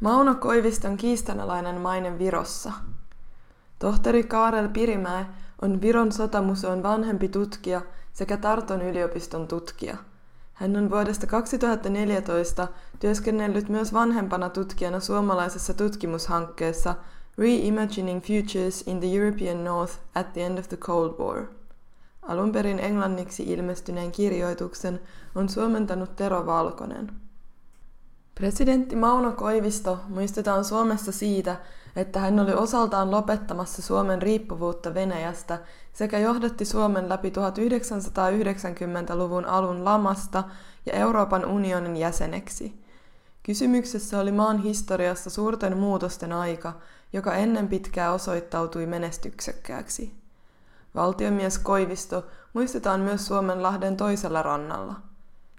Mauno Koiviston kiistanalainen maine Virossa. Tohtori Kaarel Pirimäe on Viron sotamuseon vanhempi tutkija sekä Tarton yliopiston tutkija. Hän on vuodesta 2014 työskennellyt myös vanhempana tutkijana suomalaisessa tutkimushankkeessa Reimagining Futures in the European North at the End of the Cold War. Alun perin englanniksi ilmestyneen kirjoituksen on suomentanut Tero Valkonen. Presidentti Mauno Koivisto muistetaan Suomessa siitä, että hän oli osaltaan lopettamassa Suomen riippuvuutta Venäjästä sekä johdatti Suomen läpi 1990-luvun alun lamasta ja Euroopan unionin jäseneksi. Kysymyksessä oli maan historiassa suurten muutosten aika, joka ennen pitkää osoittautui menestyksekkääksi. Valtiomies Koivisto muistetaan myös Suomen lahden toisella rannalla –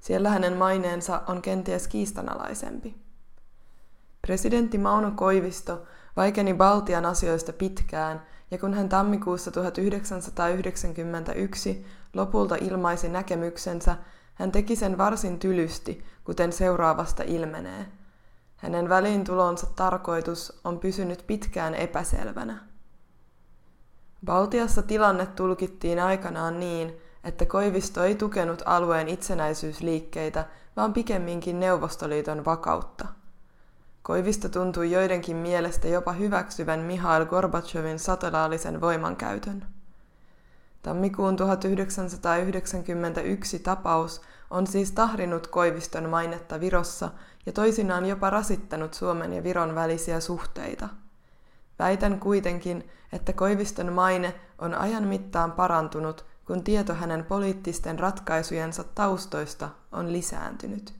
siellä hänen maineensa on kenties kiistanalaisempi. Presidentti Mauno Koivisto vaikeni Baltian asioista pitkään, ja kun hän tammikuussa 1991 lopulta ilmaisi näkemyksensä, hän teki sen varsin tylysti, kuten seuraavasta ilmenee. Hänen väliintulonsa tarkoitus on pysynyt pitkään epäselvänä. Baltiassa tilanne tulkittiin aikanaan niin, että Koivisto ei tukenut alueen itsenäisyysliikkeitä, vaan pikemminkin Neuvostoliiton vakautta. Koivisto tuntui joidenkin mielestä jopa hyväksyvän Mihail Gorbachevin sotilaallisen voimankäytön. Tammikuun 1991 tapaus on siis tahrinut Koiviston mainetta Virossa ja toisinaan jopa rasittanut Suomen ja Viron välisiä suhteita. Väitän kuitenkin, että Koiviston maine on ajan mittaan parantunut kun tieto hänen poliittisten ratkaisujensa taustoista on lisääntynyt.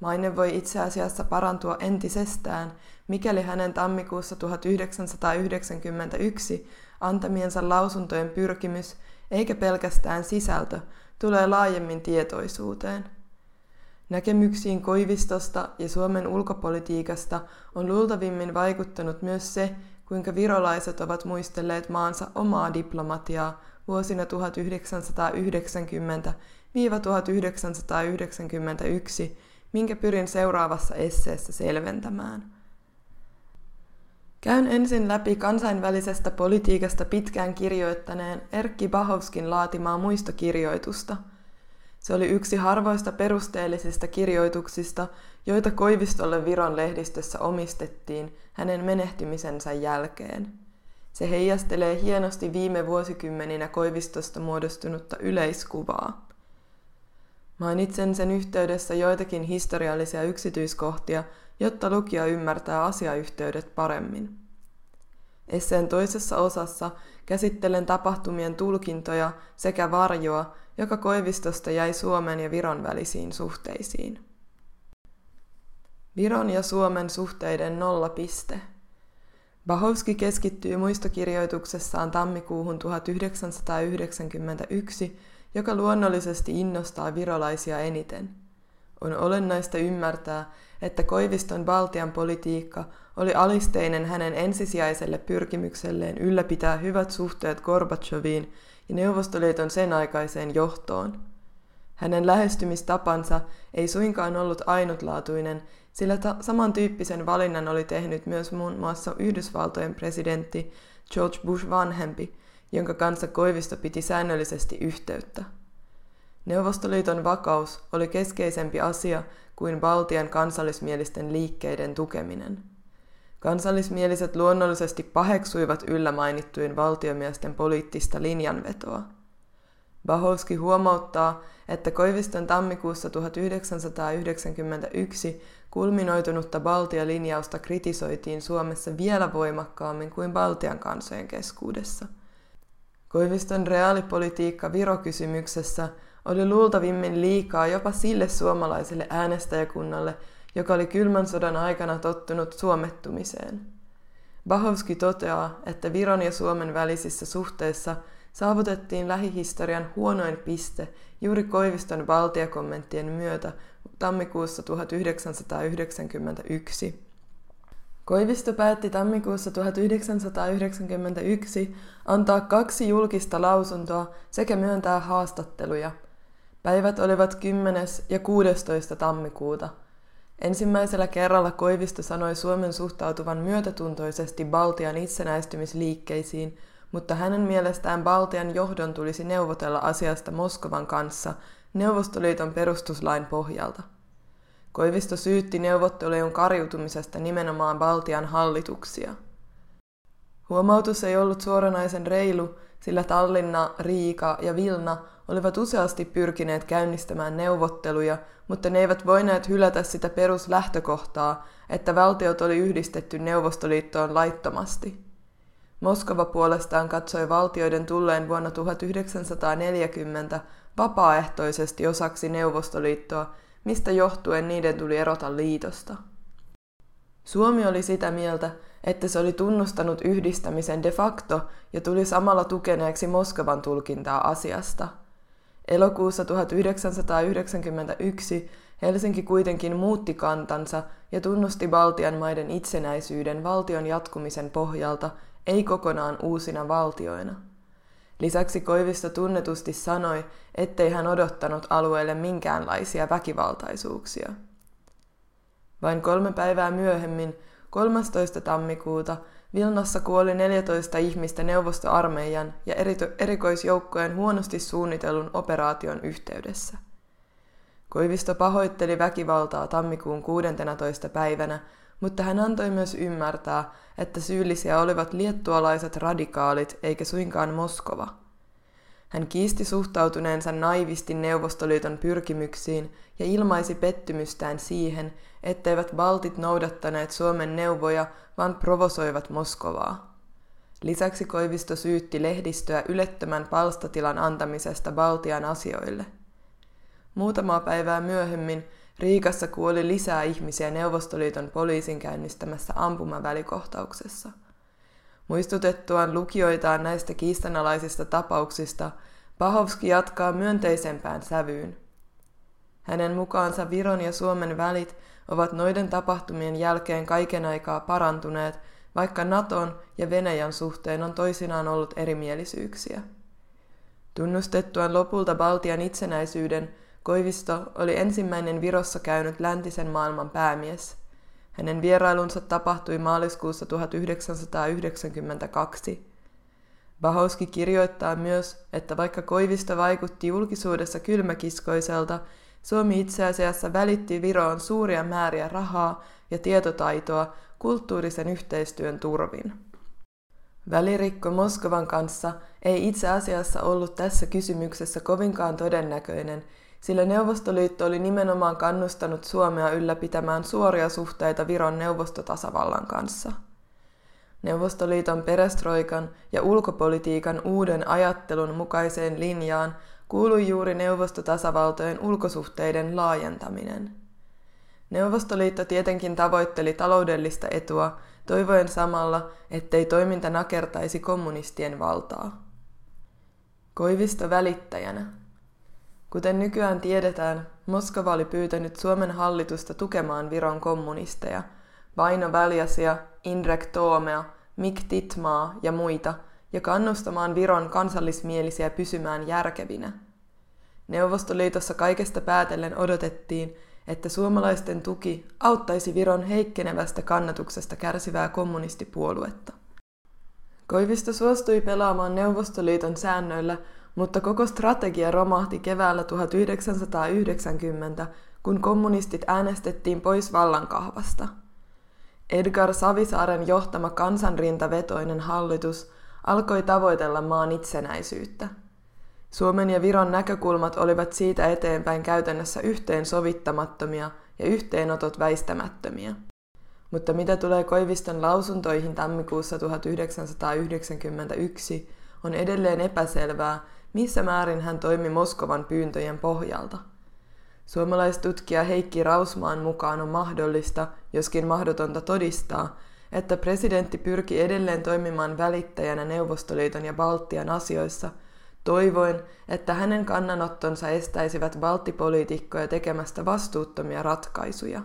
Maine voi itse asiassa parantua entisestään, mikäli hänen tammikuussa 1991 antamiensa lausuntojen pyrkimys, eikä pelkästään sisältö, tulee laajemmin tietoisuuteen. Näkemyksiin Koivistosta ja Suomen ulkopolitiikasta on luultavimmin vaikuttanut myös se, kuinka virolaiset ovat muistelleet maansa omaa diplomatiaa vuosina 1990-1991, minkä pyrin seuraavassa esseessä selventämään. Käyn ensin läpi kansainvälisestä politiikasta pitkään kirjoittaneen Erkki Bahovskin laatimaa muistokirjoitusta. Se oli yksi harvoista perusteellisista kirjoituksista, joita Koivistolle Viron lehdistössä omistettiin hänen menehtymisensä jälkeen. Se heijastelee hienosti viime vuosikymmeninä Koivistosta muodostunutta yleiskuvaa. Mainitsen sen yhteydessä joitakin historiallisia yksityiskohtia, jotta lukija ymmärtää asiayhteydet paremmin. Esseen toisessa osassa käsittelen tapahtumien tulkintoja sekä varjoa, joka Koivistosta jäi Suomen ja Viron välisiin suhteisiin. Viron ja Suomen suhteiden nollapiste – Bahovski keskittyy muistokirjoituksessaan tammikuuhun 1991, joka luonnollisesti innostaa virolaisia eniten. On olennaista ymmärtää, että Koiviston Baltian politiikka oli alisteinen hänen ensisijaiselle pyrkimykselleen ylläpitää hyvät suhteet Gorbachoviin ja Neuvostoliiton sen aikaiseen johtoon. Hänen lähestymistapansa ei suinkaan ollut ainutlaatuinen, sillä ta- samantyyppisen valinnan oli tehnyt myös muun muassa Yhdysvaltojen presidentti George Bush vanhempi, jonka kanssa Koivisto piti säännöllisesti yhteyttä. Neuvostoliiton vakaus oli keskeisempi asia kuin Baltian kansallismielisten liikkeiden tukeminen. Kansallismieliset luonnollisesti paheksuivat yllä mainittujen valtiomiesten poliittista linjanvetoa. Bahovski huomauttaa, että Koiviston tammikuussa 1991 kulminoitunutta Baltia-linjausta kritisoitiin Suomessa vielä voimakkaammin kuin Baltian kansojen keskuudessa. Koiviston reaalipolitiikka Viro-kysymyksessä oli luultavimmin liikaa jopa sille suomalaiselle äänestäjäkunnalle, joka oli kylmän sodan aikana tottunut suomettumiseen. Bahovski toteaa, että Viron ja Suomen välisissä suhteissa saavutettiin lähihistorian huonoin piste juuri Koiviston valtiakommenttien myötä tammikuussa 1991. Koivisto päätti tammikuussa 1991 antaa kaksi julkista lausuntoa sekä myöntää haastatteluja. Päivät olivat 10. ja 16. tammikuuta. Ensimmäisellä kerralla Koivisto sanoi Suomen suhtautuvan myötätuntoisesti Baltian itsenäistymisliikkeisiin, mutta hänen mielestään Baltian johdon tulisi neuvotella asiasta Moskovan kanssa Neuvostoliiton perustuslain pohjalta. Koivisto syytti neuvottelujen kariutumisesta nimenomaan Baltian hallituksia. Huomautus ei ollut suoranaisen reilu, sillä Tallinna, Riika ja Vilna olivat useasti pyrkineet käynnistämään neuvotteluja, mutta ne eivät voineet hylätä sitä peruslähtökohtaa, että valtiot oli yhdistetty Neuvostoliittoon laittomasti. Moskova puolestaan katsoi valtioiden tulleen vuonna 1940 vapaaehtoisesti osaksi Neuvostoliittoa, mistä johtuen niiden tuli erota liitosta. Suomi oli sitä mieltä, että se oli tunnustanut yhdistämisen de facto ja tuli samalla tukeneeksi Moskovan tulkintaa asiasta. Elokuussa 1991 Helsinki kuitenkin muutti kantansa ja tunnusti Baltian maiden itsenäisyyden valtion jatkumisen pohjalta, ei kokonaan uusina valtioina. Lisäksi Koivisto tunnetusti sanoi, ettei hän odottanut alueelle minkäänlaisia väkivaltaisuuksia. Vain kolme päivää myöhemmin, 13. tammikuuta, Vilnassa kuoli 14 ihmistä neuvostoarmeijan ja erikoisjoukkojen huonosti suunnitellun operaation yhteydessä. Koivisto pahoitteli väkivaltaa tammikuun 16. päivänä, mutta hän antoi myös ymmärtää, että syyllisiä olivat liettualaiset radikaalit eikä suinkaan Moskova – hän kiisti suhtautuneensa naivisti Neuvostoliiton pyrkimyksiin ja ilmaisi pettymystään siihen, etteivät baltit noudattaneet Suomen neuvoja, vaan provosoivat Moskovaa. Lisäksi Koivisto syytti lehdistöä ylettömän palstatilan antamisesta Baltian asioille. Muutamaa päivää myöhemmin Riikassa kuoli lisää ihmisiä Neuvostoliiton poliisin käynnistämässä ampumavälikohtauksessa – Muistutettuaan lukijoitaan näistä kiistanalaisista tapauksista, Pahovski jatkaa myönteisempään sävyyn. Hänen mukaansa Viron ja Suomen välit ovat noiden tapahtumien jälkeen kaiken aikaa parantuneet, vaikka Naton ja Venäjän suhteen on toisinaan ollut erimielisyyksiä. Tunnustettuaan lopulta Baltian itsenäisyyden, Koivisto oli ensimmäinen Virossa käynyt läntisen maailman päämies – hänen vierailunsa tapahtui maaliskuussa 1992. Bahowski kirjoittaa myös, että vaikka Koivisto vaikutti julkisuudessa kylmäkiskoiselta, Suomi itse asiassa välitti Viroon suuria määriä rahaa ja tietotaitoa kulttuurisen yhteistyön turvin. Välirikko Moskovan kanssa ei itse asiassa ollut tässä kysymyksessä kovinkaan todennäköinen, sillä Neuvostoliitto oli nimenomaan kannustanut Suomea ylläpitämään suoria suhteita Viron neuvostotasavallan kanssa. Neuvostoliiton perestroikan ja ulkopolitiikan uuden ajattelun mukaiseen linjaan kuului juuri neuvostotasavaltojen ulkosuhteiden laajentaminen. Neuvostoliitto tietenkin tavoitteli taloudellista etua, toivoen samalla, ettei toiminta nakertaisi kommunistien valtaa. Koivisto välittäjänä – Kuten nykyään tiedetään, Moskova oli pyytänyt Suomen hallitusta tukemaan Viron kommunisteja, Vaino Väljasia, Indrek Toomea, Mik Titmaa ja muita, ja kannustamaan Viron kansallismielisiä pysymään järkevinä. Neuvostoliitossa kaikesta päätellen odotettiin, että suomalaisten tuki auttaisi Viron heikkenevästä kannatuksesta kärsivää kommunistipuoluetta. Koivisto suostui pelaamaan Neuvostoliiton säännöillä mutta koko strategia romahti keväällä 1990, kun kommunistit äänestettiin pois vallankahvasta. Edgar Savisaaren johtama kansanrintavetoinen hallitus alkoi tavoitella maan itsenäisyyttä. Suomen ja Viron näkökulmat olivat siitä eteenpäin käytännössä yhteensovittamattomia ja yhteenotot väistämättömiä. Mutta mitä tulee Koiviston lausuntoihin tammikuussa 1991, on edelleen epäselvää, missä määrin hän toimi Moskovan pyyntöjen pohjalta. Suomalaistutkija Heikki Rausmaan mukaan on mahdollista, joskin mahdotonta todistaa, että presidentti pyrki edelleen toimimaan välittäjänä Neuvostoliiton ja Baltian asioissa, toivoen, että hänen kannanottonsa estäisivät baltipoliitikkoja tekemästä vastuuttomia ratkaisuja.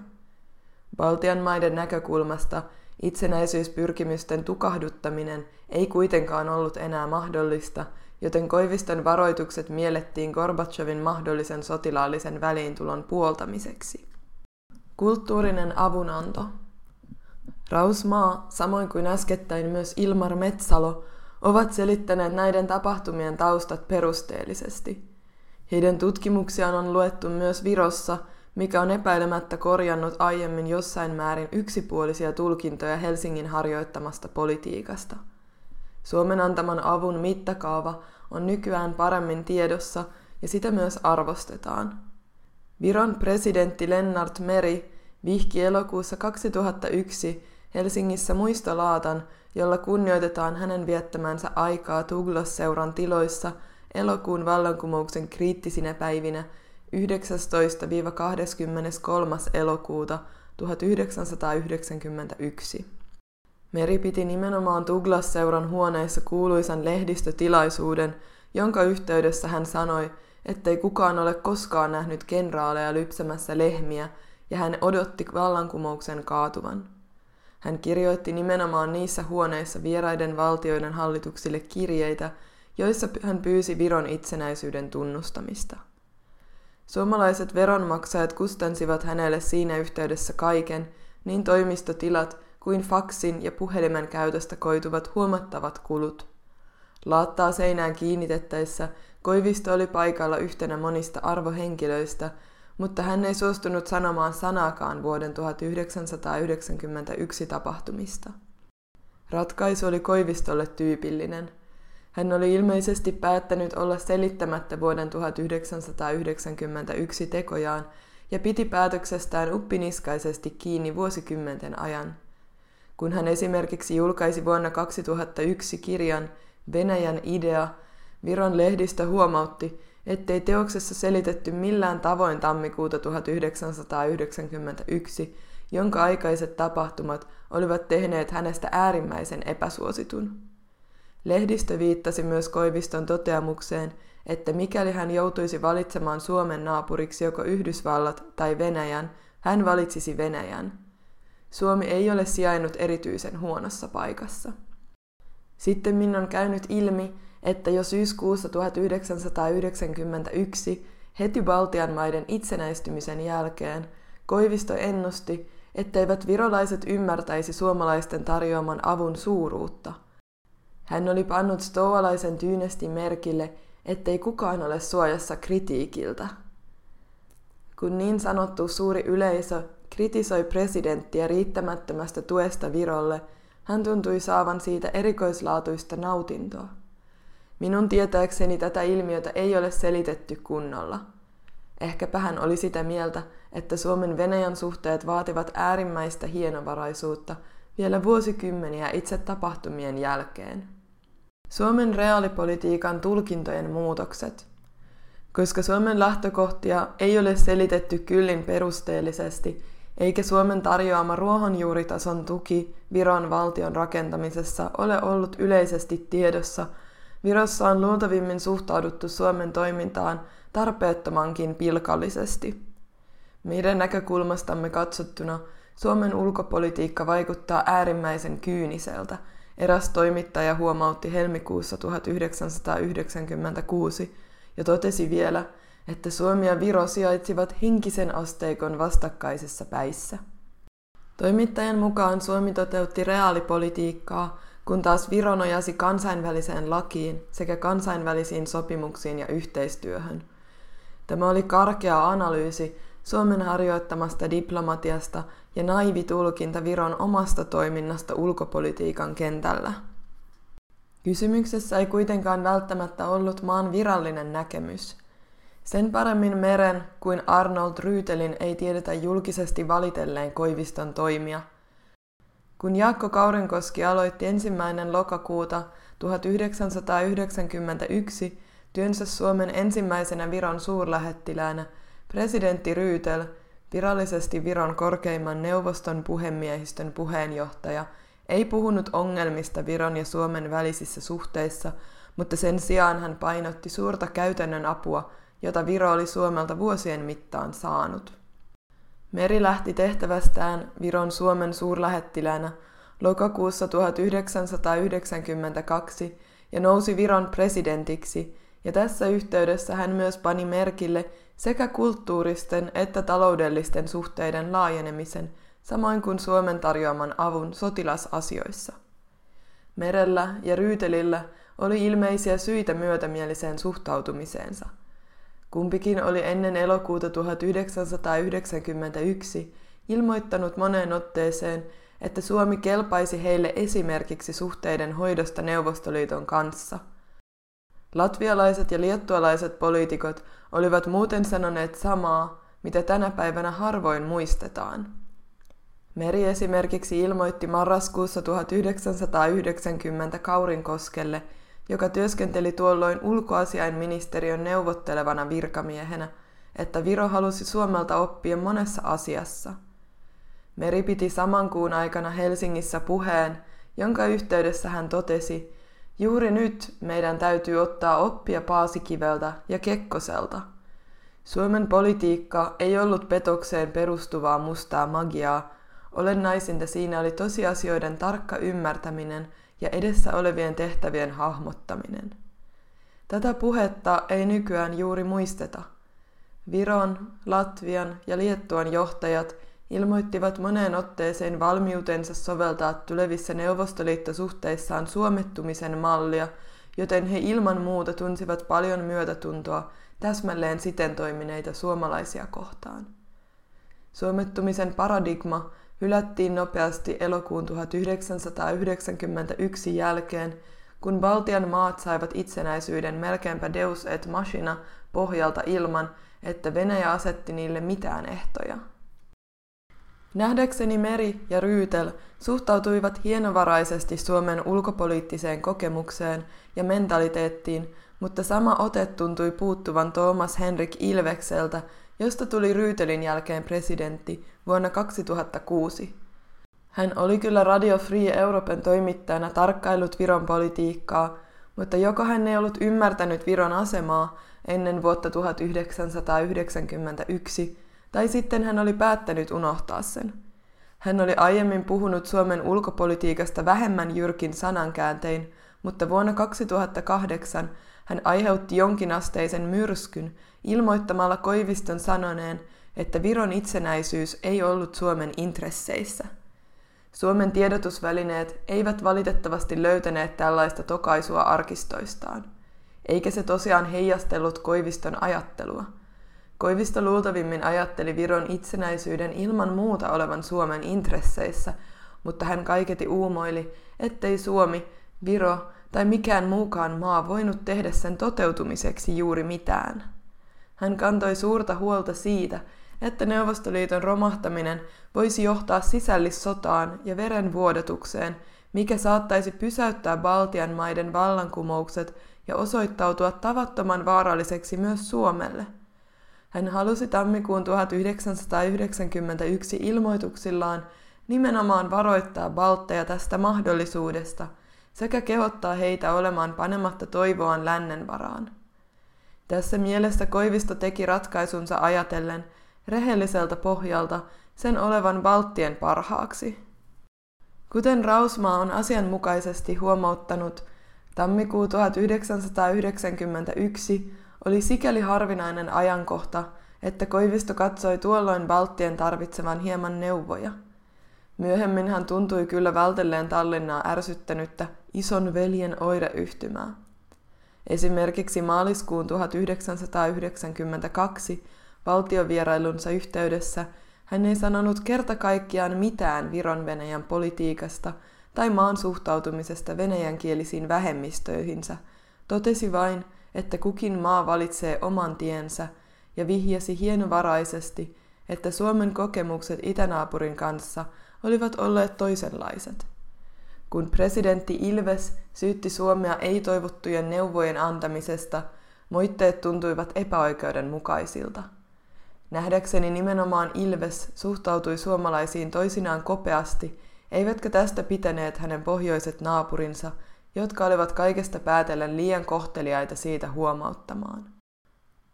Baltian maiden näkökulmasta itsenäisyyspyrkimysten tukahduttaminen ei kuitenkaan ollut enää mahdollista – joten Koiviston varoitukset miellettiin Gorbachevin mahdollisen sotilaallisen väliintulon puoltamiseksi. Kulttuurinen avunanto. Rausmaa, samoin kuin äskettäin myös Ilmar Metsalo, ovat selittäneet näiden tapahtumien taustat perusteellisesti. Heidän tutkimuksiaan on luettu myös Virossa, mikä on epäilemättä korjannut aiemmin jossain määrin yksipuolisia tulkintoja Helsingin harjoittamasta politiikasta. Suomen antaman avun mittakaava on nykyään paremmin tiedossa ja sitä myös arvostetaan. Viron presidentti Lennart Meri vihki elokuussa 2001 Helsingissä muistolaatan, jolla kunnioitetaan hänen viettämänsä aikaa Douglas-seuran tiloissa elokuun vallankumouksen kriittisinä päivinä 19-23. elokuuta 1991. Meri piti nimenomaan Douglas-seuran huoneessa kuuluisan lehdistötilaisuuden, jonka yhteydessä hän sanoi, ettei kukaan ole koskaan nähnyt kenraaleja lypsämässä lehmiä, ja hän odotti vallankumouksen kaatuvan. Hän kirjoitti nimenomaan niissä huoneissa vieraiden valtioiden hallituksille kirjeitä, joissa hän pyysi Viron itsenäisyyden tunnustamista. Suomalaiset veronmaksajat kustansivat hänelle siinä yhteydessä kaiken, niin toimistotilat kuin faksin ja puhelimen käytöstä koituvat huomattavat kulut. Laattaa seinään kiinnitettäessä Koivisto oli paikalla yhtenä monista arvohenkilöistä, mutta hän ei suostunut sanomaan sanaakaan vuoden 1991 tapahtumista. Ratkaisu oli Koivistolle tyypillinen. Hän oli ilmeisesti päättänyt olla selittämättä vuoden 1991 tekojaan ja piti päätöksestään uppiniskaisesti kiinni vuosikymmenten ajan. Kun hän esimerkiksi julkaisi vuonna 2001 kirjan Venäjän idea, Viron lehdistä huomautti, ettei teoksessa selitetty millään tavoin tammikuuta 1991, jonka aikaiset tapahtumat olivat tehneet hänestä äärimmäisen epäsuositun. Lehdistö viittasi myös Koiviston toteamukseen, että mikäli hän joutuisi valitsemaan Suomen naapuriksi joko Yhdysvallat tai Venäjän, hän valitsisi Venäjän. Suomi ei ole sijainnut erityisen huonossa paikassa. Sitten min on käynyt ilmi, että jo syyskuussa 1991, heti Baltian maiden itsenäistymisen jälkeen, Koivisto ennusti, etteivät virolaiset ymmärtäisi suomalaisten tarjoaman avun suuruutta. Hän oli pannut stoalaisen tyynestin merkille, ettei kukaan ole suojassa kritiikiltä. Kun niin sanottu suuri yleisö kritisoi presidenttiä riittämättömästä tuesta Virolle, hän tuntui saavan siitä erikoislaatuista nautintoa. Minun tietääkseni tätä ilmiötä ei ole selitetty kunnolla. Ehkäpä hän oli sitä mieltä, että Suomen Venäjän suhteet vaativat äärimmäistä hienovaraisuutta vielä vuosikymmeniä itse tapahtumien jälkeen. Suomen reaalipolitiikan tulkintojen muutokset. Koska Suomen lähtökohtia ei ole selitetty kyllin perusteellisesti, eikä Suomen tarjoama ruohonjuuritason tuki Viron valtion rakentamisessa ole ollut yleisesti tiedossa – Virossa on luultavimmin suhtauduttu Suomen toimintaan tarpeettomankin pilkallisesti. Meidän näkökulmastamme katsottuna Suomen ulkopolitiikka vaikuttaa äärimmäisen kyyniseltä, eräs toimittaja huomautti helmikuussa 1996 ja totesi vielä, että Suomi ja Viro sijaitsivat henkisen asteikon vastakkaisessa päissä. Toimittajan mukaan Suomi toteutti reaalipolitiikkaa, kun taas Viro nojasi kansainväliseen lakiin sekä kansainvälisiin sopimuksiin ja yhteistyöhön. Tämä oli karkea analyysi Suomen harjoittamasta diplomatiasta ja naivi tulkinta Viron omasta toiminnasta ulkopolitiikan kentällä. Kysymyksessä ei kuitenkaan välttämättä ollut maan virallinen näkemys. Sen paremmin Meren kuin Arnold Ryytelin ei tiedetä julkisesti valitelleen Koiviston toimia – kun Jaakko Kaurinkoski aloitti ensimmäinen lokakuuta 1991 työnsä Suomen ensimmäisenä Viron suurlähettiläänä, presidentti Ryytel, virallisesti Viron korkeimman neuvoston puhemiehistön puheenjohtaja, ei puhunut ongelmista Viron ja Suomen välisissä suhteissa, mutta sen sijaan hän painotti suurta käytännön apua, jota Viro oli Suomelta vuosien mittaan saanut. Meri lähti tehtävästään Viron Suomen suurlähettiläänä lokakuussa 1992 ja nousi Viron presidentiksi ja tässä yhteydessä hän myös pani merkille sekä kulttuuristen että taloudellisten suhteiden laajenemisen, samoin kuin Suomen tarjoaman avun sotilasasioissa. Merellä ja Ryytelillä oli ilmeisiä syitä myötämieliseen suhtautumiseensa. Kumpikin oli ennen elokuuta 1991 ilmoittanut moneen otteeseen, että Suomi kelpaisi heille esimerkiksi suhteiden hoidosta Neuvostoliiton kanssa. Latvialaiset ja liettualaiset poliitikot olivat muuten sanoneet samaa, mitä tänä päivänä harvoin muistetaan. Meri esimerkiksi ilmoitti marraskuussa 1990 Kaurinkoskelle, joka työskenteli tuolloin ulkoasiainministeriön neuvottelevana virkamiehenä, että Viro halusi Suomelta oppia monessa asiassa – Meri piti saman kuun aikana Helsingissä puheen, jonka yhteydessä hän totesi, juuri nyt meidän täytyy ottaa oppia Paasikiveltä ja Kekkoselta. Suomen politiikka ei ollut petokseen perustuvaa mustaa magiaa, olennaisinta siinä oli tosiasioiden tarkka ymmärtäminen ja edessä olevien tehtävien hahmottaminen. Tätä puhetta ei nykyään juuri muisteta. Viron, Latvian ja Liettuan johtajat – ilmoittivat moneen otteeseen valmiutensa soveltaa tulevissa neuvostoliittosuhteissaan suomettumisen mallia, joten he ilman muuta tunsivat paljon myötätuntoa täsmälleen siten toimineita suomalaisia kohtaan. Suomettumisen paradigma hylättiin nopeasti elokuun 1991 jälkeen, kun Baltian maat saivat itsenäisyyden melkeinpä deus et machina pohjalta ilman, että Venäjä asetti niille mitään ehtoja. Nähdäkseni Meri ja Ryytel suhtautuivat hienovaraisesti Suomen ulkopoliittiseen kokemukseen ja mentaliteettiin, mutta sama ote tuntui puuttuvan Thomas Henrik Ilvekseltä, josta tuli Ryytelin jälkeen presidentti vuonna 2006. Hän oli kyllä Radio Free Europen toimittajana tarkkailut Viron politiikkaa, mutta joko hän ei ollut ymmärtänyt Viron asemaa ennen vuotta 1991, tai sitten hän oli päättänyt unohtaa sen. Hän oli aiemmin puhunut Suomen ulkopolitiikasta vähemmän jyrkin sanankääntein, mutta vuonna 2008 hän aiheutti jonkinasteisen myrskyn ilmoittamalla Koiviston sanoneen, että Viron itsenäisyys ei ollut Suomen intresseissä. Suomen tiedotusvälineet eivät valitettavasti löytäneet tällaista tokaisua arkistoistaan, eikä se tosiaan heijastellut Koiviston ajattelua – Koivisto luultavimmin ajatteli Viron itsenäisyyden ilman muuta olevan Suomen intresseissä, mutta hän kaiketi uumoili, ettei Suomi, Viro tai mikään muukaan maa voinut tehdä sen toteutumiseksi juuri mitään. Hän kantoi suurta huolta siitä, että Neuvostoliiton romahtaminen voisi johtaa sisällissotaan ja verenvuodatukseen, mikä saattaisi pysäyttää Baltian maiden vallankumoukset ja osoittautua tavattoman vaaralliseksi myös Suomelle – hän halusi tammikuun 1991 ilmoituksillaan nimenomaan varoittaa Baltteja tästä mahdollisuudesta sekä kehottaa heitä olemaan panematta toivoaan lännen varaan. Tässä mielessä Koivisto teki ratkaisunsa ajatellen rehelliseltä pohjalta sen olevan Balttien parhaaksi. Kuten Rausmaa on asianmukaisesti huomauttanut, tammikuu 1991 oli sikäli harvinainen ajankohta, että Koivisto katsoi tuolloin Balttien tarvitsevan hieman neuvoja. Myöhemmin hän tuntui kyllä vältelleen Tallinnaa ärsyttänyttä ison veljen oireyhtymää. Esimerkiksi maaliskuun 1992 valtiovierailunsa yhteydessä hän ei sanonut kerta kaikkiaan mitään Viron Venäjän politiikasta tai maan suhtautumisesta venäjänkielisiin vähemmistöihinsä, totesi vain, että kukin maa valitsee oman tiensä ja vihjasi hienovaraisesti, että Suomen kokemukset itänaapurin kanssa olivat olleet toisenlaiset. Kun presidentti Ilves syytti Suomea ei-toivottujen neuvojen antamisesta, moitteet tuntuivat epäoikeudenmukaisilta. Nähdäkseni nimenomaan Ilves suhtautui suomalaisiin toisinaan kopeasti, eivätkä tästä pitäneet hänen pohjoiset naapurinsa – jotka olivat kaikesta päätellen liian kohteliaita siitä huomauttamaan.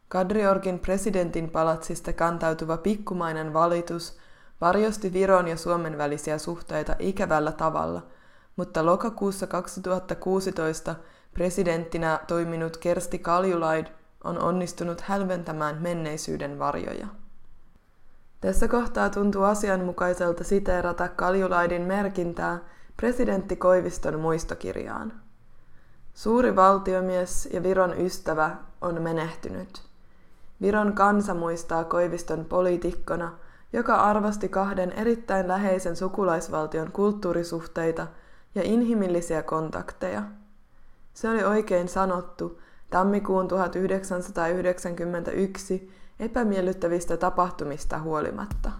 Kadriorgin presidentin palatsista kantautuva pikkumainen valitus varjosti Viron ja Suomen välisiä suhteita ikävällä tavalla, mutta lokakuussa 2016 presidenttinä toiminut Kersti Kaljulaid on onnistunut hälventämään menneisyyden varjoja. Tässä kohtaa tuntuu asianmukaiselta siteerata Kaljulaidin merkintää presidentti Koiviston muistokirjaan. Suuri valtiomies ja Viron ystävä on menehtynyt. Viron kansa muistaa Koiviston poliitikkona, joka arvosti kahden erittäin läheisen sukulaisvaltion kulttuurisuhteita ja inhimillisiä kontakteja. Se oli oikein sanottu tammikuun 1991 epämiellyttävistä tapahtumista huolimatta.